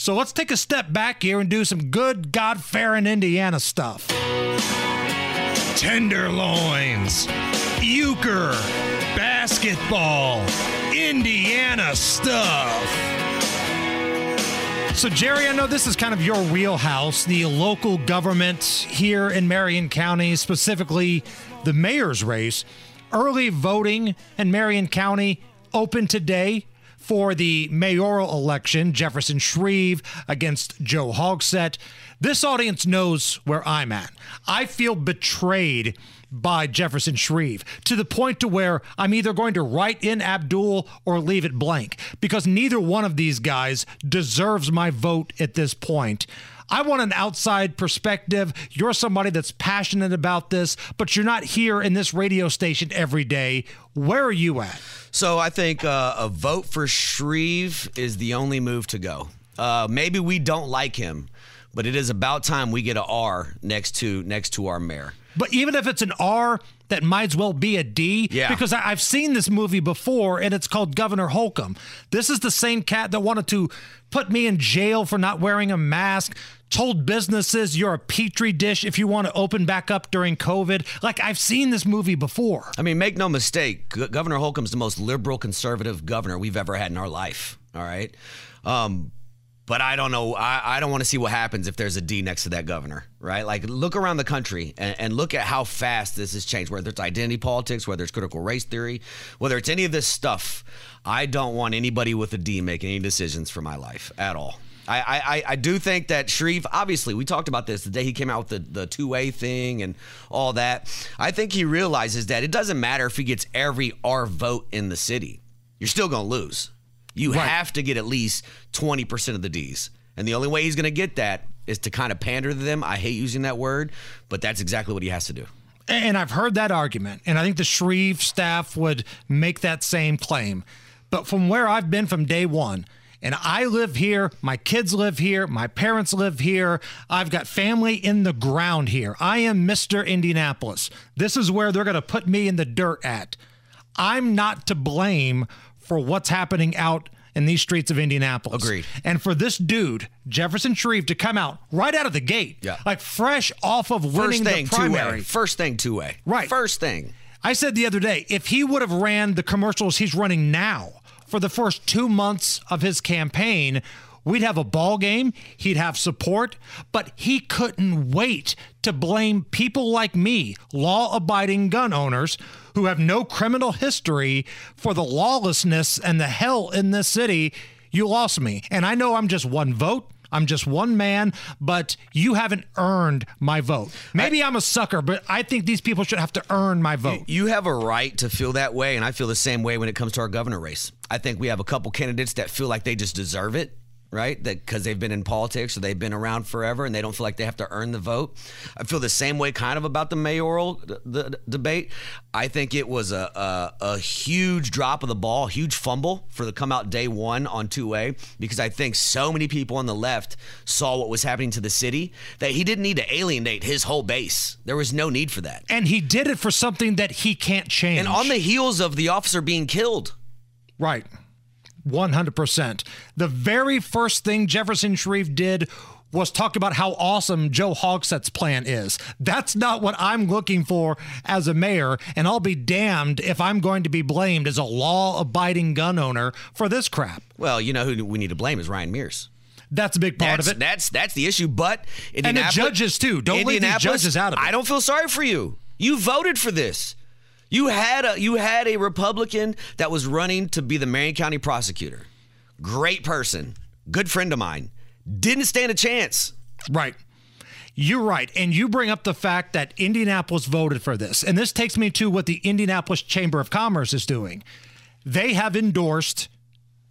So let's take a step back here and do some good God fearing Indiana stuff. Tenderloins, euchre, basketball, Indiana stuff. So, Jerry, I know this is kind of your wheelhouse, the local government here in Marion County, specifically the mayor's race. Early voting in Marion County open today for the mayoral election, Jefferson Shreve against Joe Hogsett. This audience knows where I'm at. I feel betrayed by Jefferson Shreve to the point to where I'm either going to write in Abdul or leave it blank because neither one of these guys deserves my vote at this point. I want an outside perspective. You're somebody that's passionate about this, but you're not here in this radio station every day. Where are you at? So I think uh, a vote for Shreve is the only move to go. Uh, maybe we don't like him, but it is about time we get a R next to next to our mayor. But even if it's an R, that might as well be a D. Yeah. Because I, have seen this movie before, and it's called Governor Holcomb. This is the same cat that wanted to put me in jail for not wearing a mask. Told businesses you're a petri dish if you want to open back up during COVID. Like I've seen this movie before. I mean, make no mistake, Governor Holcomb's the most liberal conservative governor we've ever had in our life. All right. Um, but I don't know. I, I don't want to see what happens if there's a D next to that governor, right? Like, look around the country and, and, look at how fast this has changed, whether it's identity politics, whether it's critical race theory, whether it's any of this stuff. I don't want anybody with a D making any decisions for my life at all. I, I, I do think that Shreve, obviously, we talked about this the day he came out with the, the two A thing and all that. I think he realizes that it doesn't matter if he gets every R vote in the city, you're still going to lose. You right. have to get at least 20% of the D's. And the only way he's going to get that is to kind of pander to them. I hate using that word, but that's exactly what he has to do. And I've heard that argument, and I think the Shreve staff would make that same claim. But from where I've been from day one, and I live here, my kids live here, my parents live here, I've got family in the ground here. I am Mr. Indianapolis. This is where they're going to put me in the dirt at. I'm not to blame for what's happening out in these streets of Indianapolis. Agreed. And for this dude, Jefferson Shreve, to come out right out of the gate, yeah. like fresh off of winning First thing, the primary. Two-A. First thing, two A. Right. First thing. I said the other day, if he would have ran the commercials he's running now for the first two months of his campaign, We'd have a ball game, he'd have support, but he couldn't wait to blame people like me, law abiding gun owners who have no criminal history, for the lawlessness and the hell in this city. You lost me. And I know I'm just one vote. I'm just one man, but you haven't earned my vote. Maybe I, am a sucker, but I think these people should have to earn my vote. You have a right to feel that way, and I feel the same way when it comes to our governor race. I think we have a couple candidates that feel like they just deserve it right? Because they've been in politics or they've been around forever and they don't feel like they have to earn the vote. I feel the same way kind of about the mayoral the debate. I think it was a, a, a huge drop of the ball, huge fumble for the come out day one on two A because I think so many people on the left saw what was happening to the city that he didn't need to alienate his whole base. There was no need for that. And he did it for something that he can't change. And on the heels of the officer being killed. Right. 100%. The very first thing Jefferson Shreve did was talk about how awesome Joe Hogsett's plan is. That's not what I'm looking for as a mayor, and I'll be damned if I'm going to be blamed as a law abiding gun owner for this crap. Well, you know who we need to blame is Ryan Mears. That's a big part that's, of it. That's that's the issue. But and the judges too. Don't leave the judges out of it. I don't feel sorry for you. You voted for this. You had a you had a Republican that was running to be the Marion County prosecutor. Great person, good friend of mine. Didn't stand a chance. Right. You're right. And you bring up the fact that Indianapolis voted for this. And this takes me to what the Indianapolis Chamber of Commerce is doing. They have endorsed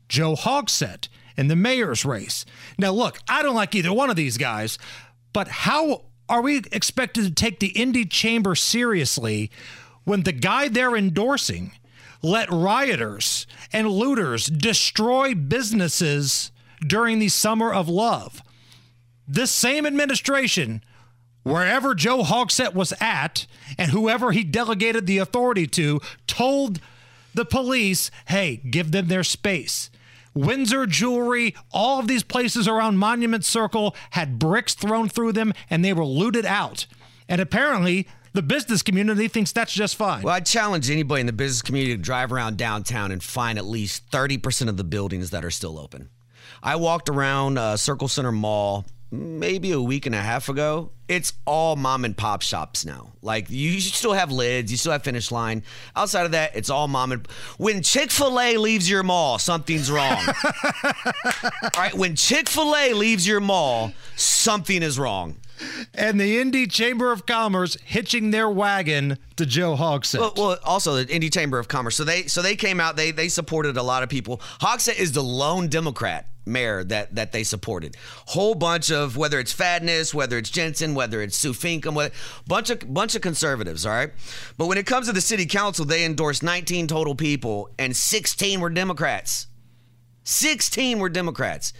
Joe Hogsett in the mayor's race. Now, look, I don't like either one of these guys, but how are we expected to take the Indy Chamber seriously when the guy they're endorsing let rioters and looters destroy businesses during the summer of love? This same administration wherever Joe Hogsett was at and whoever he delegated the authority to told the police, hey, give them their space. Windsor Jewelry, all of these places around Monument Circle had bricks thrown through them and they were looted out. And apparently, the business community thinks that's just fine. Well, I challenge anybody in the business community to drive around downtown and find at least 30% of the buildings that are still open. I walked around uh, Circle Centre Mall maybe a week and a half ago, it's all mom and pop shops now. Like you still have lids, you still have finish line. Outside of that, it's all mom and when Chick-fil-A leaves your mall, something's wrong. all right, when Chick-fil-A leaves your mall, something is wrong. And the Indy Chamber of Commerce hitching their wagon to Joe Hogsett. Well, well, also the Indy Chamber of Commerce. So they so they came out. They they supported a lot of people. Hogsett is the lone Democrat mayor that that they supported. Whole bunch of whether it's Fadness, whether it's Jensen, whether it's Sue Finkam, what bunch of bunch of conservatives, all right? But when it comes to the city council, they endorsed 19 total people and 16 were Democrats. 16 were Democrats.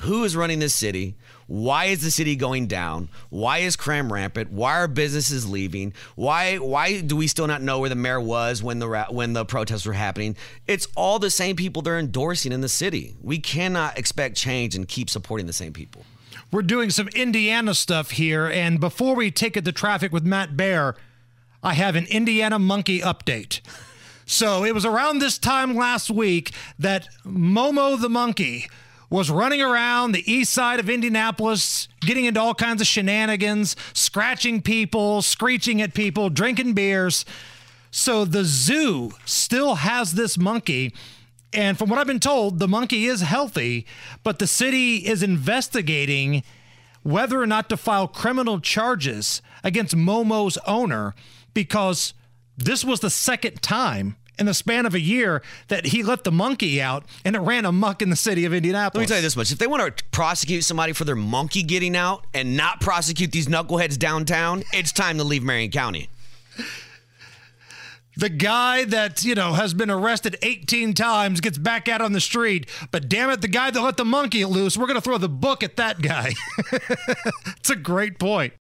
Who is running this city? Why is the city going down? Why is crime rampant? Why are businesses leaving? Why why do we still not know where the mayor was when the when the protests were happening? It's all the same people they're endorsing in the city. We cannot expect change and keep supporting the same people. We're doing some Indiana stuff here, and before we take it to traffic with Matt Bear, I have an Indiana monkey update. So it was around this time last week that Momo the monkey was running around the east side of Indianapolis, getting into all kinds of shenanigans, scratching people, screeching at people, drinking beers. So the zoo still has this monkey. And from what I've been told, the monkey is healthy, but the city is investigating whether or not to file criminal charges against Momo's owner because this was the second time in the span of a year that he let the monkey out and it ran amuck in the city of Indianapolis. Let me tell you this much. If they want to prosecute somebody for their monkey getting out and not prosecute these knuckleheads downtown, it's time to leave Marion County. The guy that, you know, has been arrested 18 times gets back out on the street. But damn it, the guy that let the monkey loose, we're going to throw the book at that guy. it's a great point.